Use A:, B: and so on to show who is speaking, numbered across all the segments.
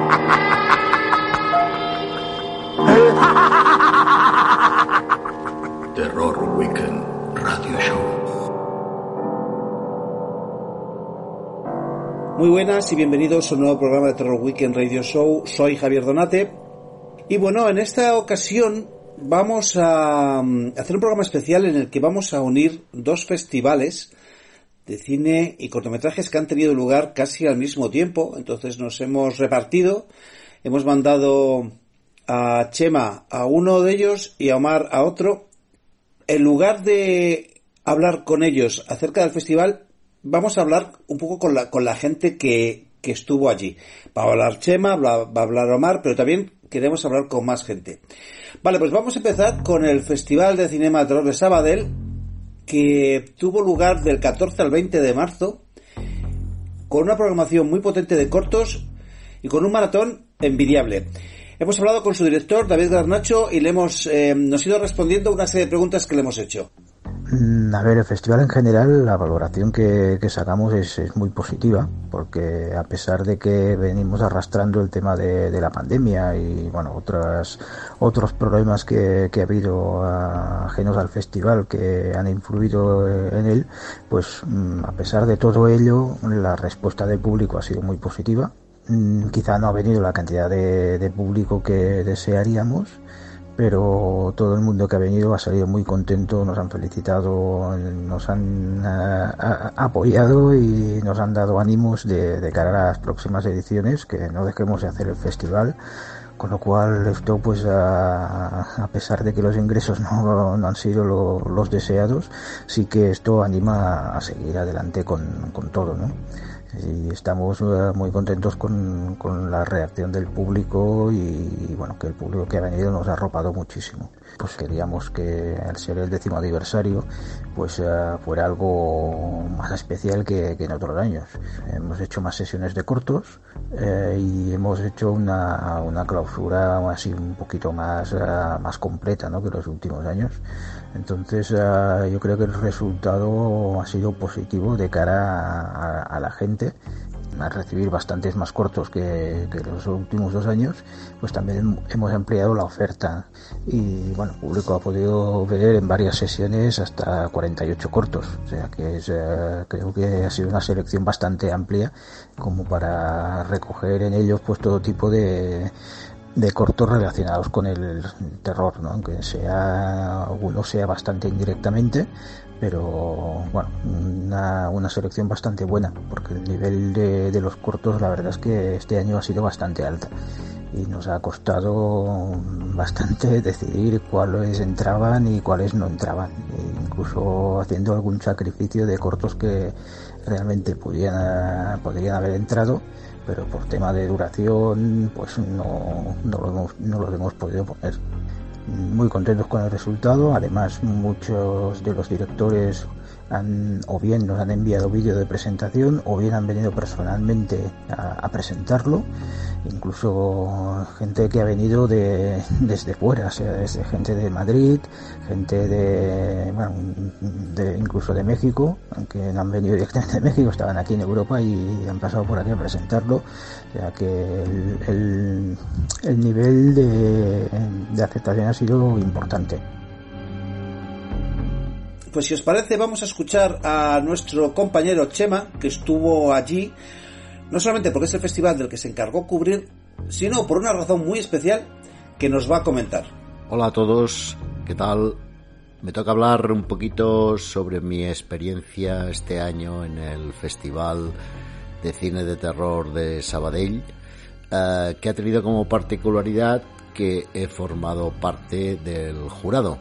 A: Terror Weekend Radio Show.
B: Muy buenas y bienvenidos a un nuevo programa de Terror Weekend Radio Show. Soy Javier Donate. Y bueno, en esta ocasión vamos a mm, hacer un programa especial en el que vamos a unir dos festivales de cine y cortometrajes que han tenido lugar casi al mismo tiempo. Entonces nos hemos repartido, hemos mandado a Chema a uno de ellos y a Omar a otro. En lugar de hablar con ellos acerca del festival, vamos a hablar un poco con la, con la gente que, que estuvo allí. Va a hablar Chema, va a hablar Omar, pero también queremos hablar con más gente. Vale, pues vamos a empezar con el Festival de Cinema de Terror de Sabadell, que tuvo lugar del 14 al 20 de marzo, con una programación muy potente de cortos y con un maratón envidiable. Hemos hablado con su director, David Garnacho, y le hemos, eh, nos ido respondiendo una serie de preguntas que le hemos hecho.
C: Mm, a ver, el festival en general, la valoración que, sacamos es, muy positiva, porque a pesar de que venimos arrastrando el tema de, la pandemia y bueno otras otros problemas que, ha habido ajenos al festival que han influido en él, pues mm, a pesar de todo ello, la respuesta del público ha sido muy positiva. Mm, quizá no ha venido la cantidad de público que desearíamos pero todo el mundo que ha venido ha salido muy contento, nos han felicitado, nos han eh, apoyado y nos han dado ánimos de, cara a las próximas ediciones, que no dejemos de hacer el festival. Con lo cual esto pues a, pesar de que los ingresos no, han sido los deseados, sí que esto anima a seguir adelante con, con todo, ¿no? Y estamos eh, muy contentos con, con, la reacción del público y, bueno que el público que ha venido nos ha arropado muchísimo pues queríamos que al ser el décimo aniversario pues eh, fuera algo más especial que, en otros años hemos hecho más sesiones de cortos eh, y hemos hecho una, una clausura así un poquito más más completa ¿no? que los últimos años entonces ah, yo creo que el resultado ha sido positivo de cara a, la gente a recibir bastantes más cortos que, los últimos dos años, pues también hemos ampliado la oferta y bueno, el público ha podido ver en varias sesiones hasta 48 cortos, o sea que es, ah, creo que ha sido una selección bastante amplia como para recoger en ellos pues todo tipo de, de cortos relacionados con el terror, ¿no? aunque sea uno sea bastante indirectamente, pero bueno, una, selección bastante buena, porque el nivel de, de, los cortos la verdad es que este año ha sido bastante alta y nos ha costado bastante decidir cuáles entraban y cuáles no entraban, e incluso haciendo algún sacrificio de cortos que realmente podían, podrían haber entrado pero por tema de duración pues no, no, lo hemos, no lo hemos podido poner. Muy contentos con el resultado, además muchos de los directores han, o bien nos han enviado vídeo de presentación o bien han venido personalmente a, presentarlo. Incluso gente que ha venido de, desde fuera, sea, desde gente de Madrid, gente de, bueno, de incluso de México, aunque no han venido directamente de México, estaban aquí en Europa y han pasado por aquí a presentarlo, o sea que el, el, nivel de, de aceptación ha sido importante.
B: Pues si os parece, vamos a escuchar a nuestro compañero Chema, que estuvo allí, no solamente porque es el festival del que se encargó cubrir, sino por una razón muy especial que nos va a comentar.
D: Hola a todos, ¿qué tal? Me toca hablar un poquito sobre mi experiencia este año en el Festival de Cine de Terror de Sabadell, eh, que ha tenido como particularidad que he formado parte del jurado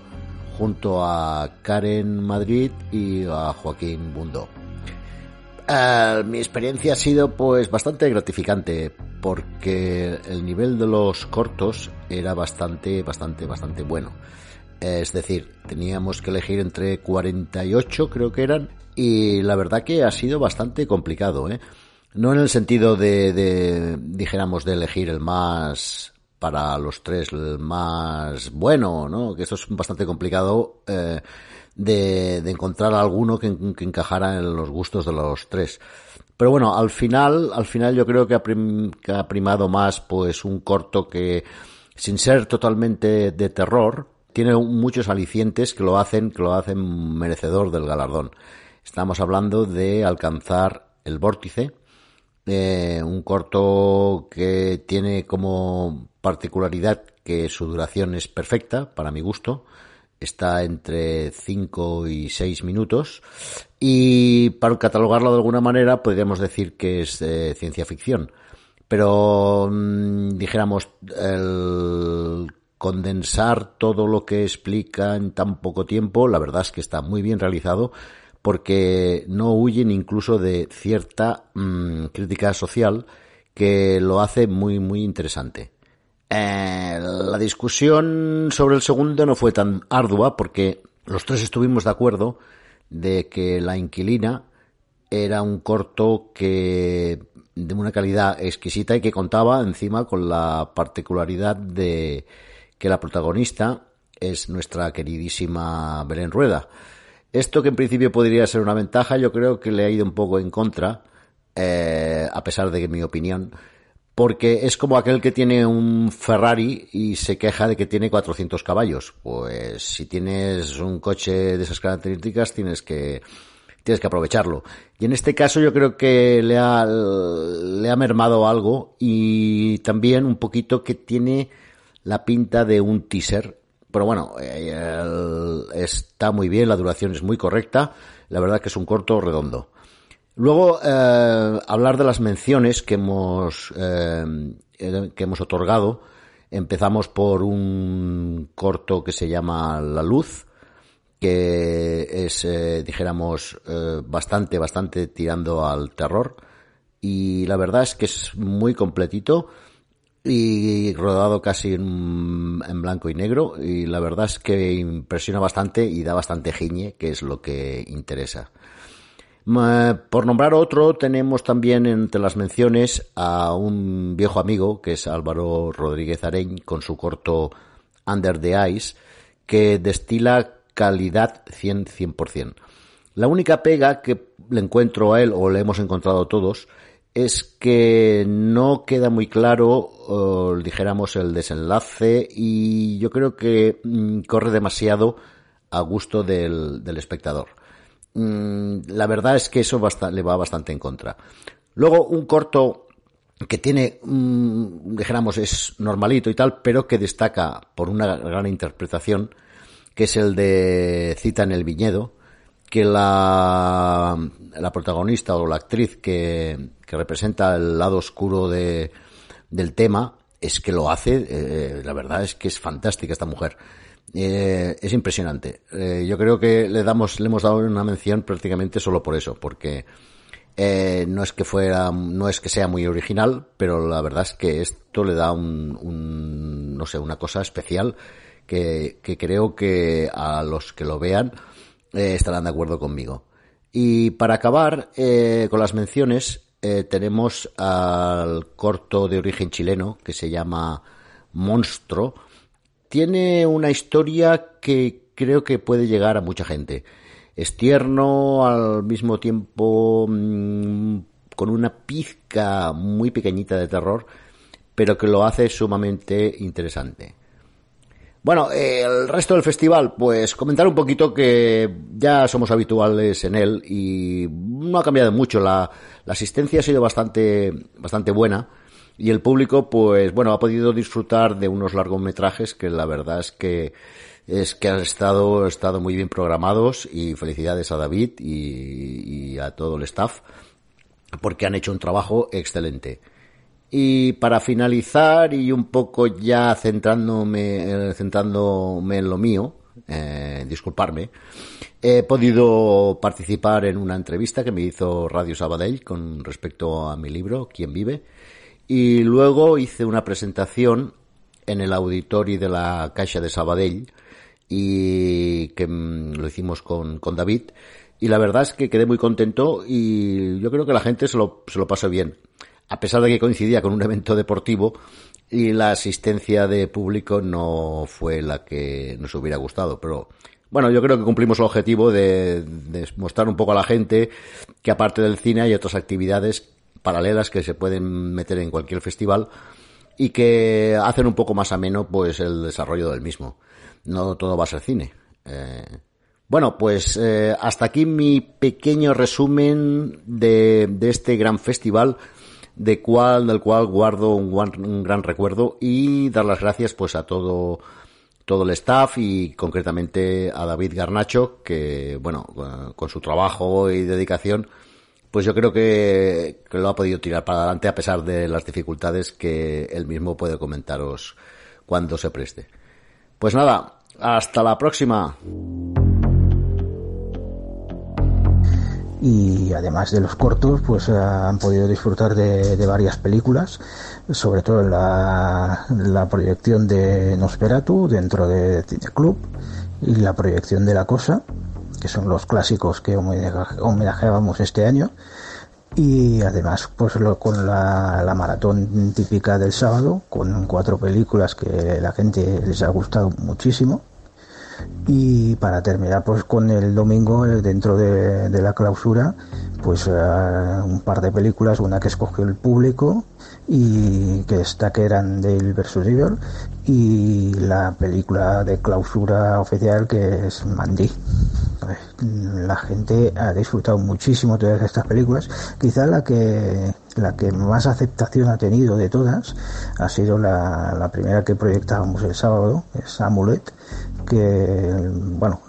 D: junto a Karen Madrid y a Joaquín Bundo. Eh, mi experiencia ha sido pues bastante gratificante porque el nivel de los cortos era bastante, bastante, bastante bueno. Es decir, teníamos que elegir entre 48 creo que eran y la verdad que ha sido bastante complicado, ¿eh? No en el sentido de, de dijéramos, de elegir el más para los tres el más bueno, ¿no? Que esto es bastante complicado eh, de, encontrar alguno que, encajara en los gustos de los tres. Pero bueno, al final, al final yo creo que ha, que ha primado más pues un corto que sin ser totalmente de terror, tiene muchos alicientes que lo hacen, que lo hacen merecedor del galardón. Estamos hablando de alcanzar el vórtice, eh, un corto que tiene como particularidad que su duración es perfecta, para mi gusto, está entre 5 y 6 minutos. Y para catalogarlo de alguna manera podríamos decir que es de ciencia ficción. Pero mm, dijéramos el condensar todo lo que explica en tan poco tiempo, la verdad es que está muy bien realizado porque no huyen incluso de cierta mm, crítica social que lo hace muy muy interesante. Eh, la discusión sobre el segundo no fue tan ardua porque los tres estuvimos de acuerdo de que La inquilina era un corto que de una calidad exquisita y que contaba encima con la particularidad de que la protagonista es nuestra queridísima Belén Rueda. Esto que en principio podría ser una ventaja, yo creo que le ha ido un poco en contra, eh, a pesar de que mi opinión, porque es como aquel que tiene un Ferrari y se queja de que tiene 400 caballos. Pues si tienes un coche de esas características, tienes que tienes que aprovecharlo. Y en este caso yo creo que le ha, le ha mermado algo y también un poquito que tiene la pinta de un teaser. Pero bueno, eh, está muy bien, la duración es muy correcta. La verdad que es un corto redondo. Luego, eh, hablar de las menciones que hemos, eh, que hemos otorgado. Empezamos por un corto que se llama La Luz, que es, eh, dijéramos, eh, bastante, bastante tirando al terror. Y la verdad es que es muy completito y rodado casi en, blanco y negro. Y la verdad es que impresiona bastante y da bastante giñe, que es lo que interesa. Por nombrar otro, tenemos también entre las menciones a un viejo amigo, que es Álvaro Rodríguez Areñ, con su corto Under the Ice, que destila calidad 100, 100%. La única pega que le encuentro a él, o le hemos encontrado todos, es que no queda muy claro, dijéramos, el desenlace y yo creo que mm, corre demasiado a gusto del, del espectador. Mm, la verdad es que eso le va bastante en contra. Luego, un corto que tiene, mm, dijéramos, es normalito y tal, pero que destaca por una gran interpretación, que es el de Cita en el Viñedo, que la, la protagonista o la actriz que, que representa el lado oscuro de, del tema es que lo hace, eh, la verdad es que es fantástica esta mujer. Eh, es impresionante. Eh, yo creo que le damos, le hemos dado una mención prácticamente solo por eso, porque no es que fuera, no es que sea muy original, pero la verdad es que esto le da un, un no sé, una cosa especial que, que creo que a los que lo vean eh, estarán de acuerdo conmigo. Y para acabar eh, con las menciones, eh, tenemos al corto de origen chileno que se llama Monstruo. Tiene una historia que creo que puede llegar a mucha gente. Es tierno, al mismo tiempo mmm, con una pizca muy pequeñita de terror, pero que lo hace sumamente interesante. Bueno, eh, el resto del festival, pues comentar un poquito que ya somos habituales en él y no ha cambiado mucho. La, la asistencia ha sido bastante, bastante buena y el público, pues bueno, ha podido disfrutar de unos largometrajes que la verdad es que es que han estado, estado muy bien programados y felicidades a David y, y a todo el staff porque han hecho un trabajo excelente. Y para finalizar y un poco ya centrándome, eh, centrándome en lo mío, eh, disculparme, he podido participar en una entrevista que me hizo Radio Sabadell con respecto a mi libro, Quién vive, y luego hice una presentación en el auditorio de la Caixa de Sabadell y que mm, lo hicimos con, con David. Y la verdad es que quedé muy contento y yo creo que la gente se lo, se lo pasa bien a pesar de que coincidía con un evento deportivo y la asistencia de público no fue la que nos hubiera gustado, pero bueno, yo creo que cumplimos el objetivo de, mostrar un poco a la gente que aparte del cine hay otras actividades paralelas que se pueden meter en cualquier festival y que hacen un poco más ameno pues el desarrollo del mismo. No todo va a ser cine. Eh, bueno, pues eh, hasta aquí mi pequeño resumen de, de este gran festival de cual, del cual guardo un, un, gran recuerdo y dar las gracias pues a todo todo el staff y concretamente a David Garnacho que bueno con su trabajo y dedicación pues yo creo que, que, lo ha podido tirar para adelante a pesar de las dificultades que él mismo puede comentaros cuando se preste. Pues nada, hasta la próxima.
C: Y además de los cortos pues han podido disfrutar de, de varias películas sobre todo la, la, proyección de Nosferatu dentro de Cine Club y la proyección de La Cosa que son los clásicos que homenajeábamos este año. Y además pues lo, con la, la, maratón típica del sábado con cuatro películas que la gente les ha gustado muchísimo y para terminar pues con el domingo eh, dentro de, la clausura pues uh, un par de películas una que escogió el público y que está que eran Dale vs Evil y la película de clausura oficial que es Mandy la gente ha disfrutado muchísimo todas estas películas. Quizá la que la que más aceptación ha tenido de todas ha sido la, la primera que proyectábamos el sábado, es Amulet, que bueno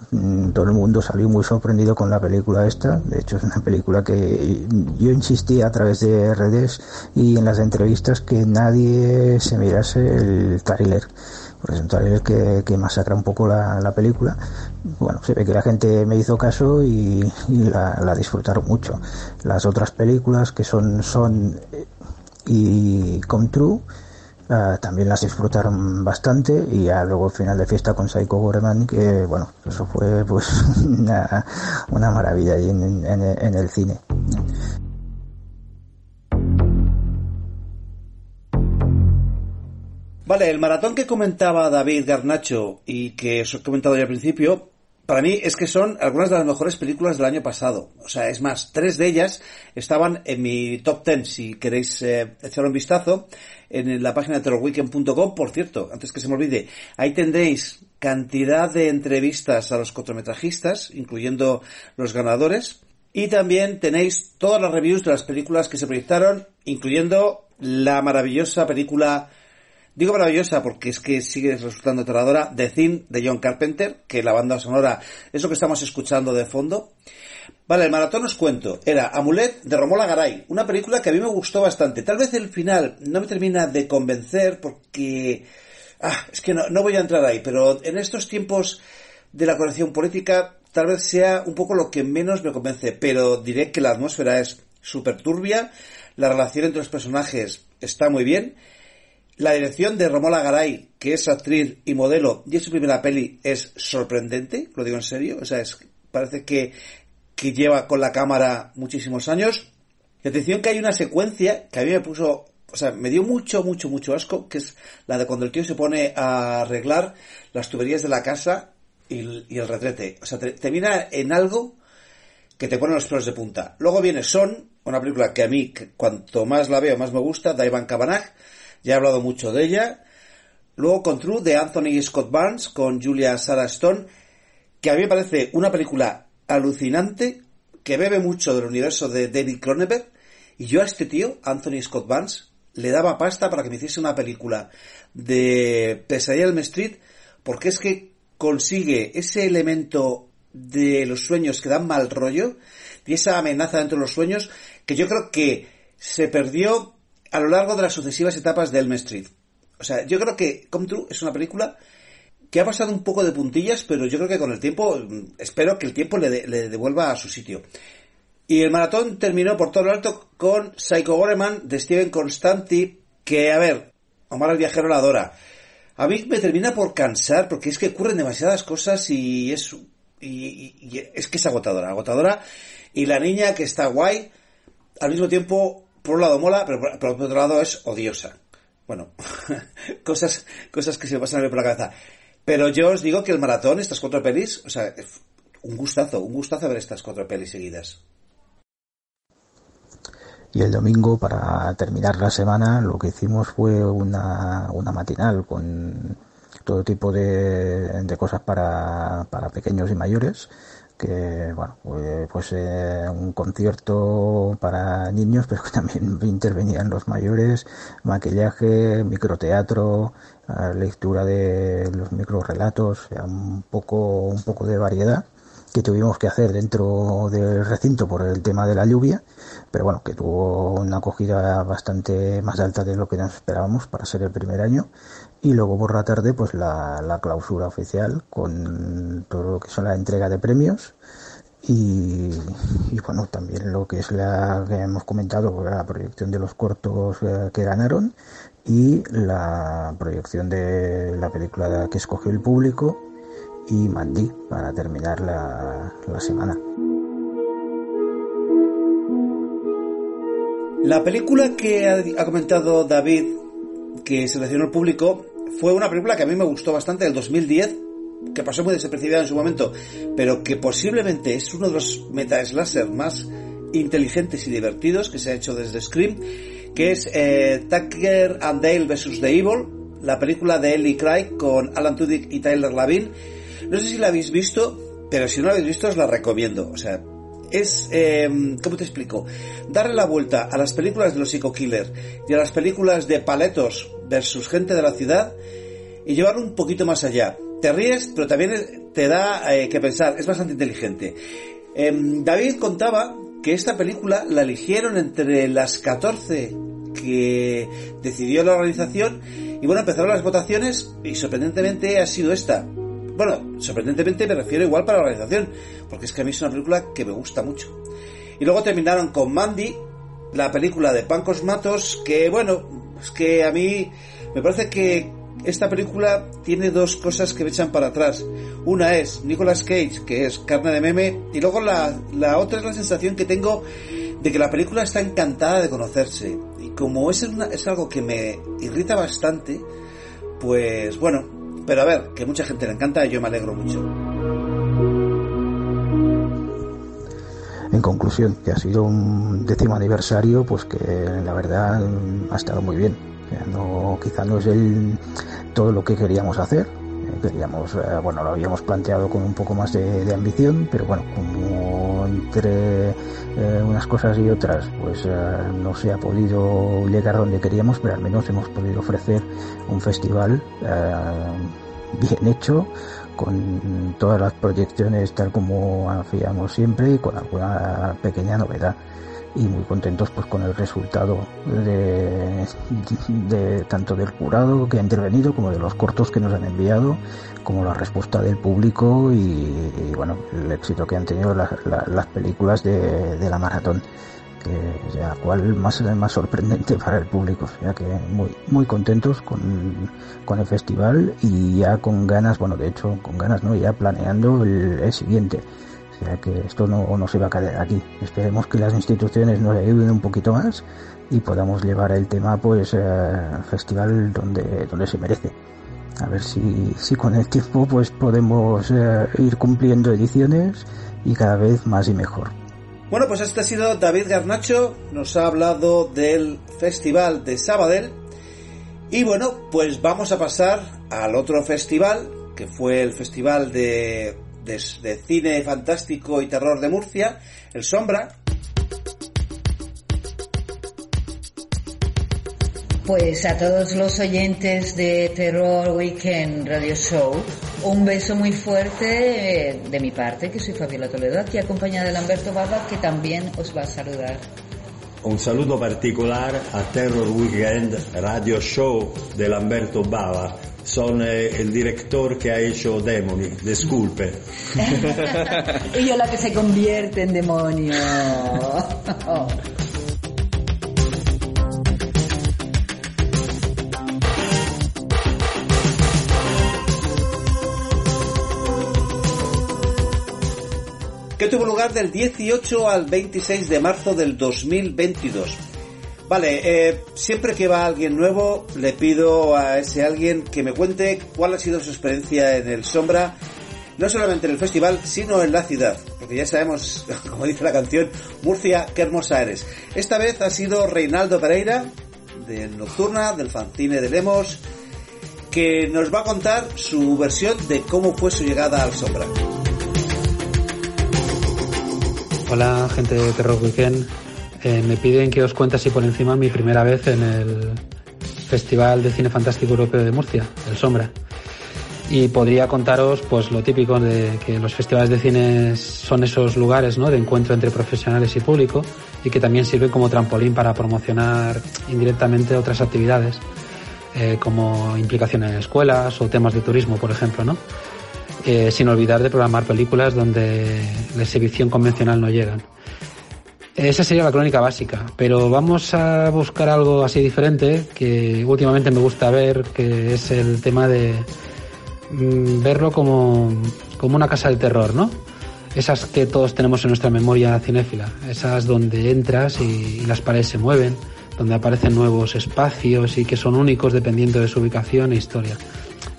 C: todo el mundo salió muy sorprendido con la película esta de hecho es una película que yo insistí a través de redes y en las entrevistas que nadie se mirase el trailer presentar el que, que masacra un poco la, la, película. Bueno, se ve que la gente me hizo caso y, y la, la, disfrutaron mucho. Las otras películas que son Son y Come True uh, también las disfrutaron bastante y ya luego el final de fiesta con Psycho Goreman que bueno, eso fue pues una, una maravilla ahí en, en, en el cine.
B: Vale, el maratón que comentaba David Garnacho y que os he comentado ya al principio, para mí es que son algunas de las mejores películas del año pasado. O sea, es más, tres de ellas estaban en mi top ten, si queréis eh, echar un vistazo, en la página terrorweekend.com. Por cierto, antes que se me olvide, ahí tendréis cantidad de entrevistas a los cortometrajistas, incluyendo los ganadores. Y también tenéis todas las reviews de las películas que se proyectaron, incluyendo la maravillosa película Digo maravillosa porque es que sigue resultando aterradora. The Thing de John Carpenter, que la banda sonora es lo que estamos escuchando de fondo. Vale, el maratón os cuento. Era Amulet de Romola Garay, una película que a mí me gustó bastante. Tal vez el final no me termina de convencer porque... Ah, es que no, no voy a entrar ahí, pero en estos tiempos de la corrección política tal vez sea un poco lo que menos me convence, pero diré que la atmósfera es súper turbia, la relación entre los personajes está muy bien la dirección de Romola Garay, que es actriz y modelo, y es su primera peli, es sorprendente, lo digo en serio, o sea, es, parece que, que lleva con la cámara muchísimos años. Y atención que hay una secuencia que a mí me puso, o sea, me dio mucho, mucho, mucho asco, que es la de cuando el tío se pone a arreglar las tuberías de la casa y, el retrete. O sea, te, termina en algo que te pone los pelos de punta. Luego viene Son, una película que a mí, cuanto más la veo, más me gusta, de Ivan Kavanagh, ya he hablado mucho de ella. Luego con True de Anthony Scott Barnes con Julia Sarah Stone, que a mí me parece una película alucinante, que bebe mucho del universo de David Cronenberg, y yo a este tío, Anthony Scott Barnes, le daba pasta para que me hiciese una película de Pesadilla Elm Street, porque es que consigue ese elemento de los sueños que dan mal rollo, y esa amenaza dentro de los sueños, que yo creo que se perdió a lo largo de las sucesivas etapas de Elm Street. O sea, yo creo que Come True es una película que ha pasado un poco de puntillas, pero yo creo que con el tiempo, mm, espero que el tiempo le, de, le devuelva a su sitio. Y el maratón terminó por todo lo alto con Psycho Goreman de Steven Constanti, que, a ver, Omar el viajero la adora. A mí me termina por cansar, porque es que ocurren demasiadas cosas y es, y, y es que es agotadora, agotadora. Y la niña que está guay, al mismo tiempo por un lado mola, pero por, otro lado es odiosa. Bueno, cosas, cosas que se me pasan a por la cabeza. Pero yo os digo que el maratón, estas cuatro pelis, o sea, un gustazo, un gustazo ver estas cuatro pelis seguidas.
C: Y el domingo, para terminar la semana, lo que hicimos fue una, una matinal con todo tipo de, de cosas para, para pequeños y mayores que bueno pues, eh, un concierto para niños pero que también intervenían los mayores maquillaje microteatro eh, lectura de los microrelatos un poco un poco de variedad que tuvimos que hacer dentro del recinto por el tema de la lluvia, pero bueno, que tuvo una acogida bastante más alta de lo que nos esperábamos para ser el primer año. Y luego por la tarde, pues la, la clausura oficial con todo lo que son la entrega de premios y, y, bueno, también lo que es la que hemos comentado, la proyección de los cortos eh, que ganaron y la proyección de la película que escogió el público y Mandy para terminar la, la semana.
B: La película que ha, comentado David, que seleccionó el público, fue una película que a mí me gustó bastante, del 2010, que pasó muy desapercibida en su momento, pero que posiblemente es uno de los meta slasher más inteligentes y divertidos que se ha hecho desde Scream, que es eh, Tucker and Dale vs. The Evil, la película de Ellie Craig con Alan Tudyk y Tyler Lavin. No sé si la habéis visto, pero si no la habéis visto os la recomiendo. O sea, es, eh, ¿cómo te explico? Darle la vuelta a las películas de los Psycho Killer y a las películas de paletos versus gente de la ciudad y llevarlo un poquito más allá. Te ríes, pero también te da eh, que pensar, es bastante inteligente. Eh, David contaba que esta película la eligieron entre las 14 que decidió la organización y bueno, empezaron las votaciones y sorprendentemente ha sido esta. Bueno, sorprendentemente me refiero igual para la organización, porque es que a mí es una película que me gusta mucho. Y luego terminaron con Mandy, la película de Pancos Matos, que bueno, es que a mí me parece que esta película tiene dos cosas que me echan para atrás. Una es Nicolas Cage, que es carne de meme, y luego la, la otra es la sensación que tengo de que la película está encantada de conocerse. Y como es, una, es algo que me irrita bastante, pues bueno, pero a ver, que mucha gente le encanta y yo me alegro mucho.
C: En conclusión, que ha sido un décimo aniversario, pues que la verdad ha estado muy bien. No, quizá no es el, todo lo que queríamos hacer. Queríamos, eh, bueno, lo habíamos planteado con un poco más de, ambición, pero bueno, como entre eh, unas cosas y otras, pues eh, no se ha podido llegar donde queríamos, pero al menos hemos podido ofrecer un festival bien hecho, con todas las proyecciones tal como hacíamos siempre y con alguna pequeña novedad y muy contentos pues con el resultado de, de, tanto del jurado que ha intervenido como de los cortos que nos han enviado como la respuesta del público y, bueno el éxito que han tenido las, las, las películas de, de, la maratón que ya cual más más sorprendente para el público. Sea que muy muy contentos con, con el festival y ya con ganas bueno de hecho con ganas no ya planeando el, el siguiente o sea que esto no, no se va a caer aquí. Esperemos que las instituciones nos ayuden un poquito más y podamos llevar el tema pues eh, al festival donde, donde se merece. A ver si, si con el tiempo pues podemos eh, ir cumpliendo ediciones y cada vez más y mejor.
B: Bueno, pues este ha sido David Garnacho, nos ha hablado del Festival de Sabadell. Y bueno, pues vamos a pasar al otro festival, que fue el Festival de de, de, cine fantástico y terror de Murcia, El Sombra.
E: Pues a todos los oyentes de Terror Weekend Radio Show, un beso muy fuerte eh, de mi parte, que soy Fabiola Toledo, aquí acompañada de Lamberto Barba, que también os va a saludar.
F: Un saludo particular a Terror Weekend Radio Show de Lamberto Bava. Son eh, el director que ha hecho Demoni, disculpe.
E: y yo la que se convierte en demonio.
B: que tuvo lugar del 18 al 26 de marzo del 2022. Vale, eh, siempre que va alguien nuevo, le pido a ese alguien que me cuente cuál ha sido su experiencia en el Sombra, no solamente en el festival, sino en la ciudad. Porque ya sabemos, como dice la canción, Murcia, qué hermosa eres. Esta vez ha sido Reinaldo Pereira, de Nocturna, del Fantine de Lemos, que nos va a contar su versión de cómo fue su llegada al Sombra.
G: Hola, gente de Terror Weekend. Eh, me piden que os cuente así por encima mi primera vez en el Festival de Cine Fantástico Europeo de Murcia, El Sombra. Y podría contaros pues lo típico de que los festivales de cine son esos lugares ¿no? de encuentro entre profesionales y público y que también sirven como trampolín para promocionar indirectamente otras actividades, eh, como implicación en escuelas o temas de turismo, por ejemplo, ¿no? Eh, sin olvidar de programar películas donde la exhibición convencional no llegan. Esa sería la crónica básica, pero vamos a buscar algo así diferente que últimamente me gusta ver, que es el tema de mm, verlo como, como una casa de terror, ¿no? Esas que todos tenemos en nuestra memoria cinéfila, esas donde entras y, las paredes se mueven, donde aparecen nuevos espacios y que son únicos dependiendo de su ubicación e historia.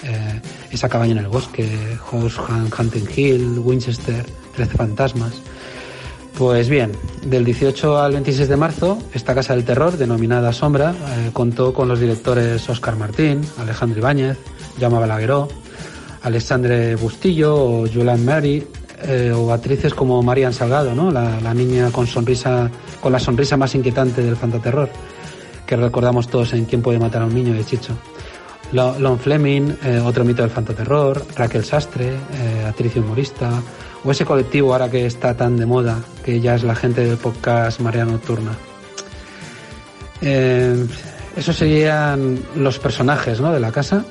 G: Eh, esa cabaña en el bosque, House Hunting Hill, Winchester, Trece Fantasmas. Pues bien, del 18 al 26 de marzo, esta Casa del Terror, denominada Sombra, eh, contó con los directores Oscar Martín, Alejandro Ibáñez, Jaume Balagueró, Alexandre Bustillo o Julian Mary, eh, o actrices como Marian Salgado, ¿no? La, niña con sonrisa, con la sonrisa más inquietante del fantaterror, que recordamos todos en Quién puede matar a un niño de Chicho. Lon Fleming, eh, otro mito del fantaterror, Raquel Sastre, actriz y humorista, o ese colectivo ahora que está tan de moda, que ya es la gente del podcast Marea Nocturna. Eh, esos serían los personajes ¿no? de la casa.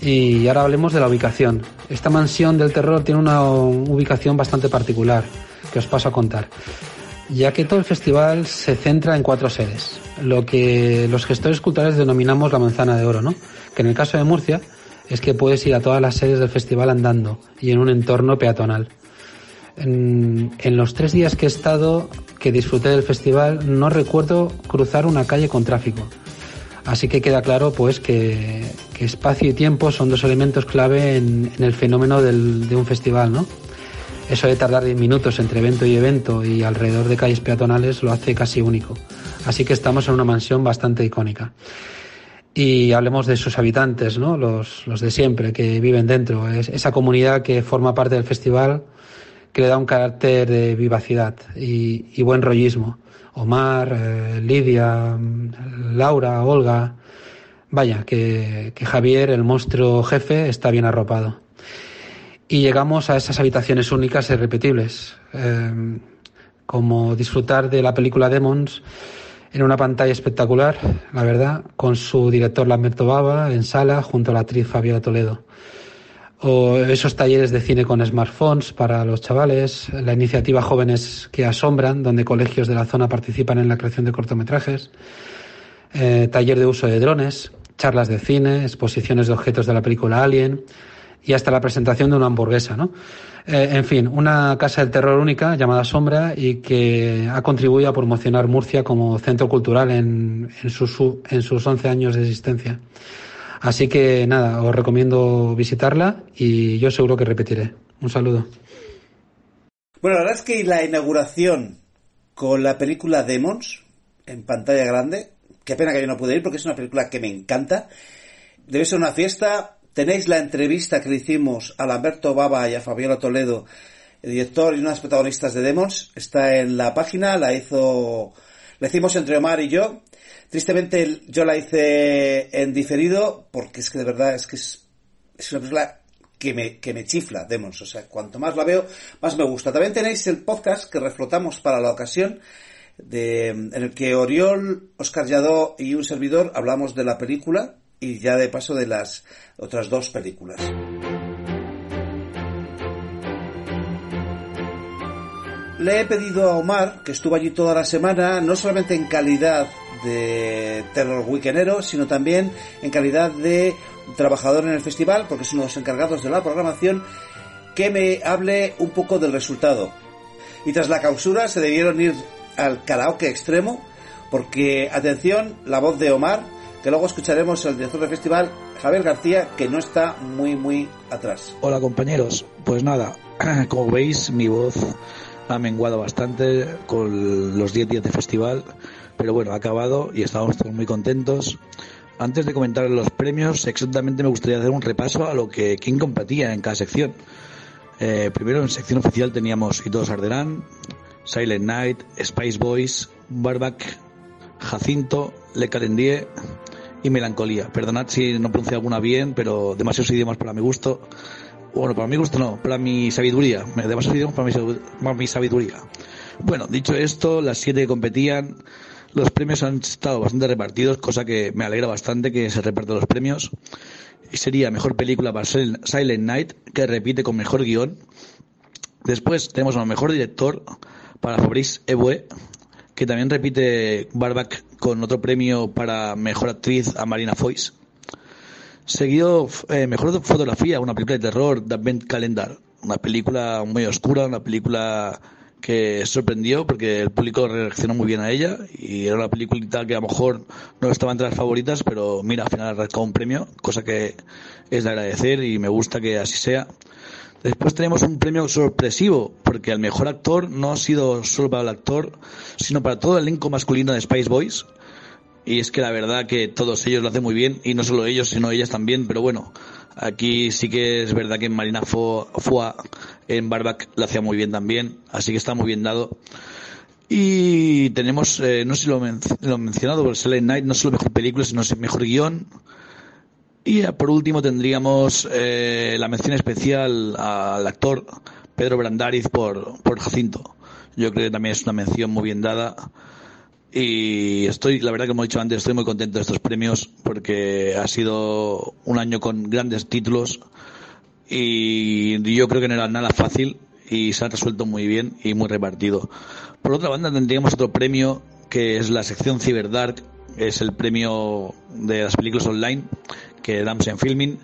G: Y ahora hablemos de la ubicación. Esta mansión del terror tiene una ubicación bastante particular que os paso a contar, ya que todo el festival se centra en cuatro sedes, lo que los gestores culturales denominamos la manzana de oro, ¿no? que en el caso de Murcia es que puedes ir a todas las sedes del festival andando y en un entorno peatonal. En, los tres días que he estado, que disfruté del festival, no recuerdo cruzar una calle con tráfico. Así que queda claro pues que, espacio y tiempo son dos elementos clave en, el fenómeno de un festival, ¿no? Eso de tardar 10 minutos entre evento y evento y alrededor de calles peatonales lo hace casi único. Así que estamos en una mansión bastante icónica y hablemos de sus habitantes, ¿no? los, los de siempre, que viven dentro. Es esa comunidad que forma parte del festival que le da un carácter de vivacidad y, buen rollismo. Omar, eh, Lidia, Laura, Olga. Vaya, que, que, Javier, el monstruo jefe, está bien arropado. Y llegamos a esas habitaciones únicas e irrepetibles, eh, como disfrutar de la película Demons en una pantalla espectacular, la verdad, con su director Lamberto Baba en sala junto a la actriz Fabiola Toledo. O esos talleres de cine con smartphones para los chavales, la iniciativa Jóvenes que Asombran, donde colegios de la zona participan en la creación de cortometrajes, eh, taller de uso de drones, charlas de cine, exposiciones de objetos de la película Alien y hasta la presentación de una hamburguesa, ¿no? Eh, en fin, una casa del terror única llamada Sombra y que ha contribuido a promocionar Murcia como centro cultural en, en, sus, en sus 11 años de existencia. Así que nada, os recomiendo visitarla y yo seguro que repetiré. Un saludo.
B: Bueno, la verdad es que la inauguración con la película Demons en pantalla grande, qué pena que yo no pude ir porque es una película que me encanta. Debe ser una fiesta Tenéis la entrevista que le hicimos a Lamberto Baba y a Fabiola Toledo, el director y una de las protagonistas de Demons. Está en la página, la hizo, la hicimos entre Omar y yo. Tristemente yo la hice en diferido porque es que de verdad es que es, es una película que me, que me chifla, Demons. O sea, cuanto más la veo, más me gusta. También tenéis el podcast que reflotamos para la ocasión, de, en el que Oriol, Oscar Lladó y un servidor hablamos de la película y ya de paso de las otras dos películas. Le he pedido a Omar, que estuvo allí toda la semana, no solamente en calidad de terror weekendero, sino también en calidad de trabajador en el festival, porque es uno de los encargados de la programación, que me hable un poco del resultado. Y tras la clausura se debieron ir al karaoke extremo, porque, atención, la voz de Omar, que luego escucharemos al director del festival, Javier García, que no está muy, muy atrás.
H: Hola compañeros, pues nada, como veis mi voz ha menguado bastante con los 10 días de festival, pero bueno, ha acabado y estamos todos muy contentos. Antes de comentar los premios, exactamente me gustaría hacer un repaso a lo que quién competía en cada sección. Eh, primero en sección oficial teníamos Y todos arderán, Silent Night, Spice Boys, Barback, Jacinto, Le Calendie y Melancolía. Perdonad si no pronuncio alguna bien, pero demasiados idiomas para mi gusto. Bueno, para mi gusto no, para mi sabiduría. Demasiados idiomas para mi, sabiduría. Bueno, dicho esto, las siete que competían, los premios han estado bastante repartidos, cosa que me alegra bastante que se repartan los premios. Y sería mejor película para Silent Night, que repite con mejor guion. Después tenemos a mejor director para Fabrice Eboué, que también repite Barback con otro premio para mejor actriz a Marina Foyce. Seguido, eh, mejor fotografía, una película de terror, The Advent Calendar. Una película muy oscura, una película que sorprendió porque el público reaccionó muy bien a ella y era una película que a lo mejor no estaba entre las favoritas, pero mira, al final ha arrancado un premio, cosa que es de agradecer y me gusta que así sea. Después tenemos un premio sorpresivo, porque el mejor actor no ha sido solo para el actor, sino para todo el elenco masculino de Spice Boys. Y es que la verdad que todos ellos lo hacen muy bien, y no solo ellos, sino ellas también, pero bueno, Aquí sí que es verdad que Marina Fua en Barback lo hacía muy bien también, así que está muy bien dado. Y tenemos, eh, no sé si lo, he mencionado, pero Silent Night no solo mejor película, sino mejor guion. Y por último tendríamos eh, la mención especial al actor Pedro Brandariz por, por Jacinto. Yo creo que también es una mención muy bien dada y estoy, la verdad que como he dicho antes, estoy muy contento de estos premios porque ha sido un año con grandes títulos y yo creo que no era nada fácil y se ha resuelto muy bien y muy repartido. Por otra banda tendríamos otro premio que es la sección Cyberdark, es el premio de las películas online que damos en Filming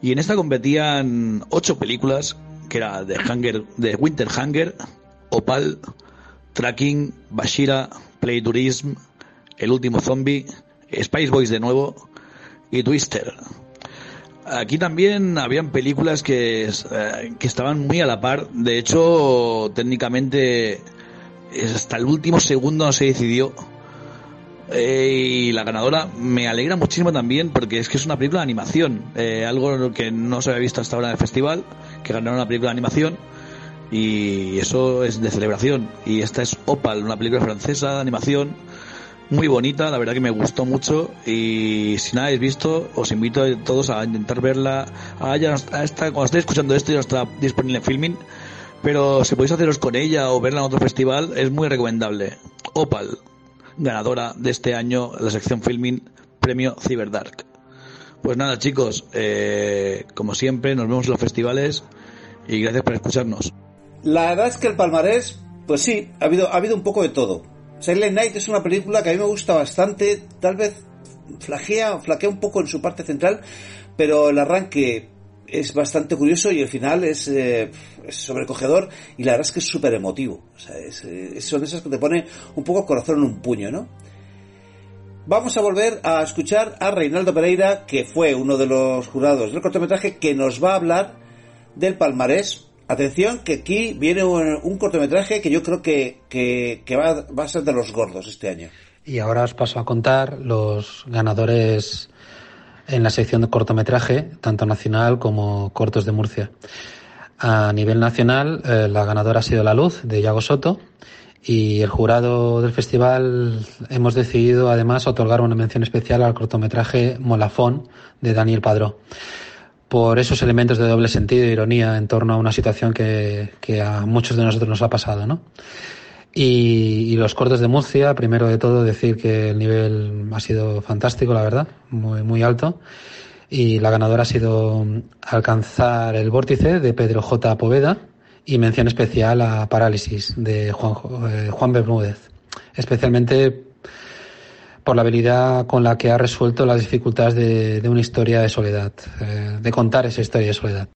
H: y en esta competían ocho películas que era de Hunger, de Winter Hunger, Opal, Tracking, Bashira, Play Tourism, El último zombie, Spice Boys de nuevo y Twister. Aquí también habían películas que, eh, que estaban muy a la par. De hecho, técnicamente hasta el último segundo no se decidió. Eh, y la ganadora me alegra muchísimo también porque es que es una película de animación. Eh, algo que no se había visto hasta ahora en el festival, que ganaron una película de animación y eso es de celebración. Y esta es Opal, una película francesa de animación muy bonita, la verdad que me gustó mucho y si no habéis visto os invito a todos a intentar verla. A, a esta, cuando estéis escuchando esto ya no está disponible en filming, pero si podéis haceros con ella o verla en otro festival es muy recomendable. Opal, ganadora de este año la sección filming premio Cyberdark. Pues nada chicos, eh, como siempre nos vemos en los festivales y gracias por escucharnos.
B: La verdad es que el palmarés, pues sí, ha habido, ha habido un poco de todo. Silent Night es una película que a mí me gusta bastante, tal vez flaquea, un poco en su parte central, pero el arranque es bastante curioso y el final es, eh, sobrecogedor y la verdad es que es súper emotivo. O sea, es, eh, son esas que te pone un poco corazón en un puño, ¿no? Vamos a volver a escuchar a Reinaldo Pereira, que fue uno de los jurados del cortometraje, que nos va a hablar del palmarés Atención, que aquí viene un, cortometraje que yo creo que, va, va, a ser de los gordos este año.
G: Y ahora os paso a contar los ganadores en la sección de cortometraje, tanto nacional como cortos de Murcia. A nivel nacional, eh, la ganadora ha sido La Luz, de Yago Soto, y el jurado del festival hemos decidido además otorgar una mención especial al cortometraje Molafón, de Daniel Padró por esos elementos de doble sentido e ironía en torno a una situación que, a muchos de nosotros nos ha pasado, ¿no? Y, los cortes de Murcia, primero de todo decir que el nivel ha sido fantástico, la verdad, muy, muy alto. Y la ganadora ha sido alcanzar el vórtice de Pedro J. Poveda y mención especial a Parálisis de Juan, eh, Juan Bermúdez. Especialmente por la habilidad con la que ha resuelto las dificultades de, una historia de soledad, eh, de contar esa historia de soledad.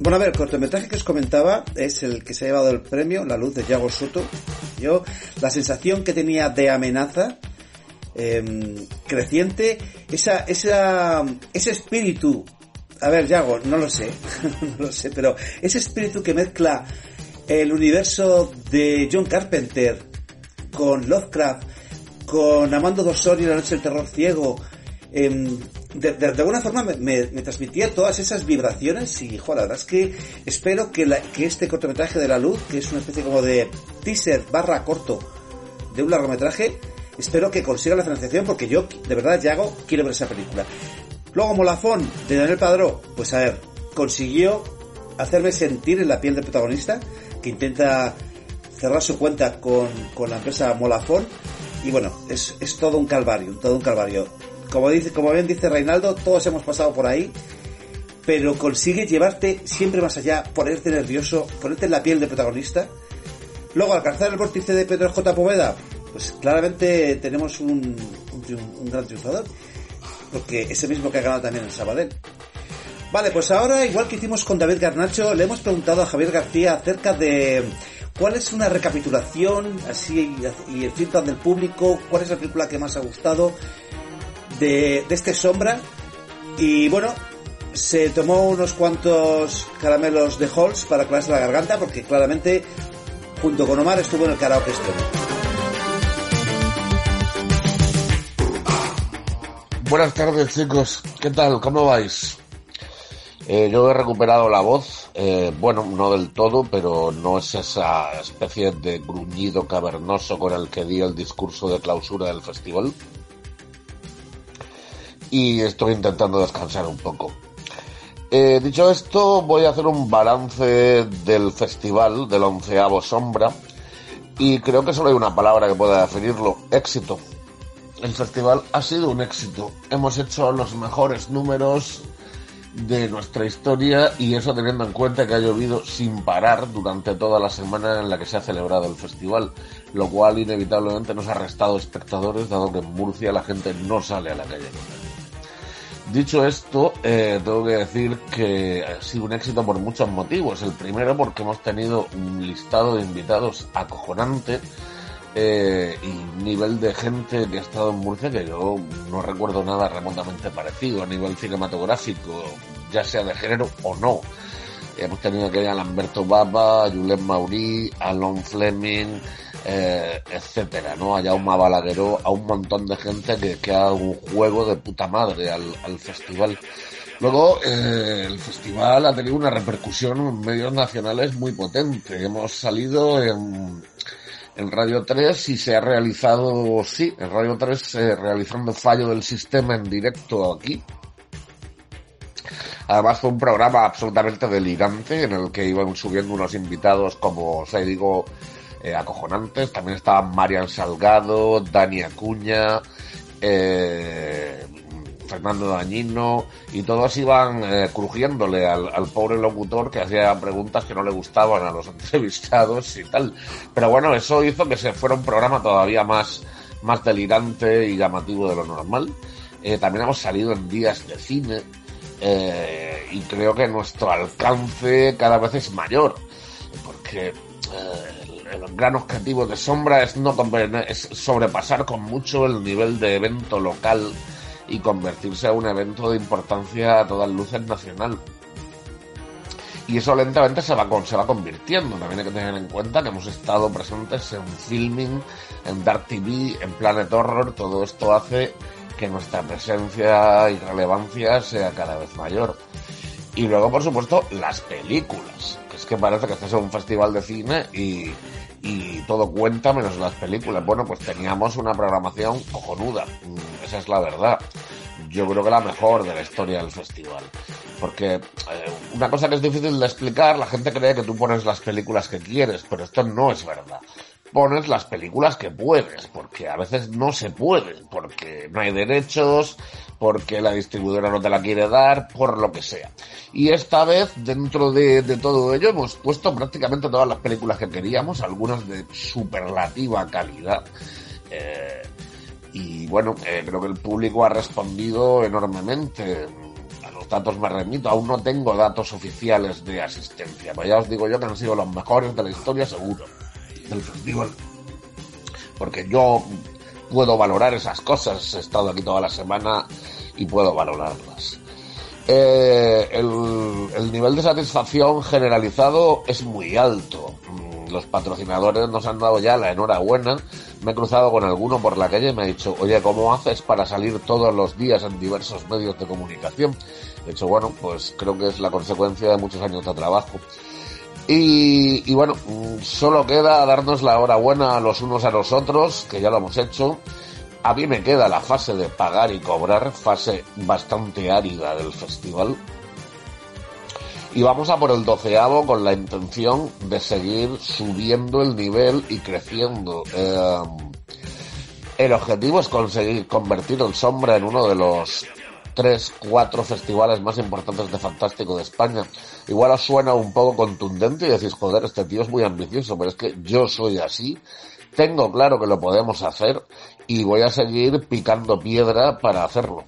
B: Bueno, a ver, el cortometraje que os comentaba es el que se ha llevado el premio, La luz de Yago Soto. Yo, la sensación que tenía de amenaza eh, creciente, esa, esa, ese espíritu, a ver, Yago, no lo sé, no lo sé, pero ese espíritu que mezcla el universo de John Carpenter con Lovecraft, con Amando Dosori, La noche del terror ciego, eh, de, alguna forma me, transmitía todas esas vibraciones y, joder, la verdad es que espero que, la, que este cortometraje de la luz, que es una especie como de teaser barra corto de un largometraje, espero que consiga la financiación porque yo, de verdad, ya hago, quiero ver esa película. Luego, Molafón, de Daniel Padró, pues a ver, consiguió hacerme sentir en la piel del protagonista, que intenta cerrar su cuenta con, con la empresa Molafón, y bueno, es, es todo un calvario, todo un calvario como dice, como bien dice Reinaldo, todos hemos pasado por ahí, pero consigue llevarte siempre más allá, ponerte nervioso, ponerte en la piel de protagonista. Luego, alcanzar el vórtice de Pedro J. Poveda, pues claramente tenemos un, gran triunfador, porque es el mismo que ha ganado también el Sabadell. Vale, pues ahora, igual que hicimos con David Garnacho, le hemos preguntado a Javier García acerca de cuál es una recapitulación así y el feedback del público, cuál es la película que más ha gustado de, de este sombra y bueno, se tomó unos cuantos caramelos de Halls para aclararse la garganta porque claramente junto con Omar estuvo en el karaoke extremo.
I: Buenas tardes chicos, ¿qué tal? ¿Cómo vais? Eh, yo he recuperado la voz, eh, bueno, no del todo, pero no es esa especie de gruñido cavernoso con el que di el discurso de clausura del festival y estoy intentando descansar un poco. Eh, dicho esto, voy a hacer un balance del festival del onceavo Sombra y creo que solo hay una palabra que pueda definirlo, éxito. El festival ha sido un éxito. Hemos hecho los mejores números de nuestra historia y eso teniendo en cuenta que ha llovido sin parar durante toda la semana en la que se ha celebrado el festival, lo cual inevitablemente nos ha restado espectadores dado que en Murcia la gente no sale a la calle. Dicho esto, eh, tengo que decir que ha sido un éxito por muchos motivos. El primero porque hemos tenido un listado de invitados acojonante eh, y nivel de gente que ha estado en Murcia que yo no recuerdo nada remotamente parecido a nivel cinematográfico, ya sea de género o no. Hemos tenido que a Lamberto Baba, a Julen Maurí, a Lon Fleming, eh, etcétera, ¿no? A Jaume Balagueró, a un montón de gente que, que ha un juego de puta madre al, al festival. Luego, eh, el festival ha tenido una repercusión en medios nacionales muy potente. Hemos salido en, en Radio 3 y se ha realizado, sí, en Radio 3 eh, realizando fallo del sistema en directo aquí. Además fue un programa absolutamente delirante en el que iban subiendo unos invitados como, o sea, digo, eh, acojonantes. También estaban Marian Salgado, Dani Acuña, eh, Fernando Dañino, y todos iban eh, crujiéndole al, al, pobre locutor que hacía preguntas que no le gustaban a los entrevistados y tal. Pero bueno, eso hizo que se fuera un programa todavía más, más delirante y llamativo de lo normal. Eh, también hemos salido en días de cine eh, y creo que nuestro alcance cada vez es mayor porque eh, el gran objetivo de Sombra es no es sobrepasar con mucho el nivel de evento local y convertirse en un evento de importancia a todas luces nacional. Y eso lentamente se va, se va convirtiendo. También hay que tener en cuenta que hemos estado presentes en filming, en Dark TV, en Planet Horror. Todo esto hace que nuestra presencia y relevancia sea cada vez mayor. Y luego, por supuesto, las películas. Es que parece que este es un festival de cine y, y todo cuenta menos las películas. Bueno, pues teníamos una programación cojonuda. Esa es la verdad. Yo creo que la mejor de la historia del festival. Porque eh, una cosa que es difícil de explicar, la gente cree que tú pones las películas que quieres, pero esto no es verdad pones las películas que puedes, porque a veces no se puede, porque no hay derechos, porque la distribuidora no te la quiere dar, por lo que sea. Y esta vez, dentro de, todo ello, hemos puesto prácticamente todas las películas que queríamos, algunas de superlativa calidad. Eh, y bueno, eh, creo que el público ha respondido enormemente datos me remito, aún no tengo datos oficiales de asistencia, pero ya os digo yo que han sido los mejores de la historia seguro del festival. Porque yo puedo valorar esas cosas, he estado aquí toda la semana y puedo valorarlas. Eh, el, el nivel de satisfacción generalizado es muy alto. Mm, Los patrocinadores nos han dado ya la enhorabuena. Me he cruzado con alguno por la calle y me ha dicho, oye, ¿cómo haces para salir todos los días en diversos medios de comunicación? He dicho, bueno, pues creo que es la consecuencia de muchos años de trabajo. Y, y bueno, mm, solo queda darnos la enhorabuena a los unos a los otros, que ya lo hemos hecho. A mí me queda la fase de pagar y cobrar, fase bastante árida del festival. Y vamos a por el doceavo con la intención de seguir subiendo el nivel y creciendo. Eh, el objetivo es conseguir convertir el Sombra en uno de los tres, cuatro festivales más importantes de Fantástico de España. Igual os suena un poco contundente y decís, joder, este tío es muy ambicioso, pero es que yo soy así. Tengo claro que lo podemos hacer y voy a seguir picando piedra para hacerlo.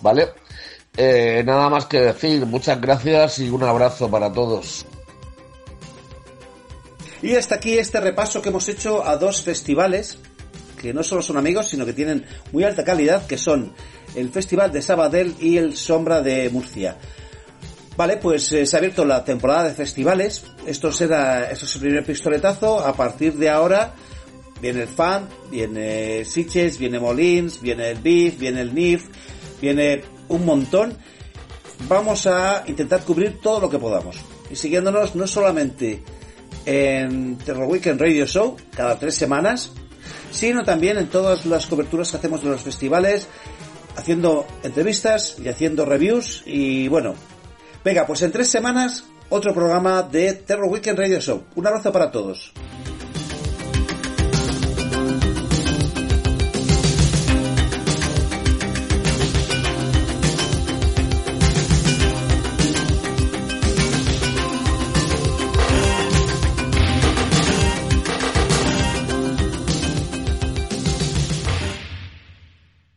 I: ¿Vale? Eh, nada más que decir, muchas gracias y un abrazo para todos.
B: Y hasta aquí este repaso que hemos hecho a dos festivales que no solo son amigos, sino que tienen muy alta calidad, que son el Festival de Sabadell y el Sombra de Murcia. Vale, pues eh, se ha abierto la temporada de festivales. Esto será, esto es el primer pistoletazo. A partir de ahora viene el FAN, viene Sitges, viene Molins, viene el BIF, viene el NIF, viene un montón. Vamos a intentar cubrir todo lo que podamos. Y siguiéndonos no solamente en Terror Weekend Radio Show, cada tres semanas, sino también en todas las coberturas que hacemos de los festivales, haciendo entrevistas y haciendo reviews. Y bueno, venga, pues en tres semanas otro programa de Terror Weekend Radio Show. Un abrazo para todos.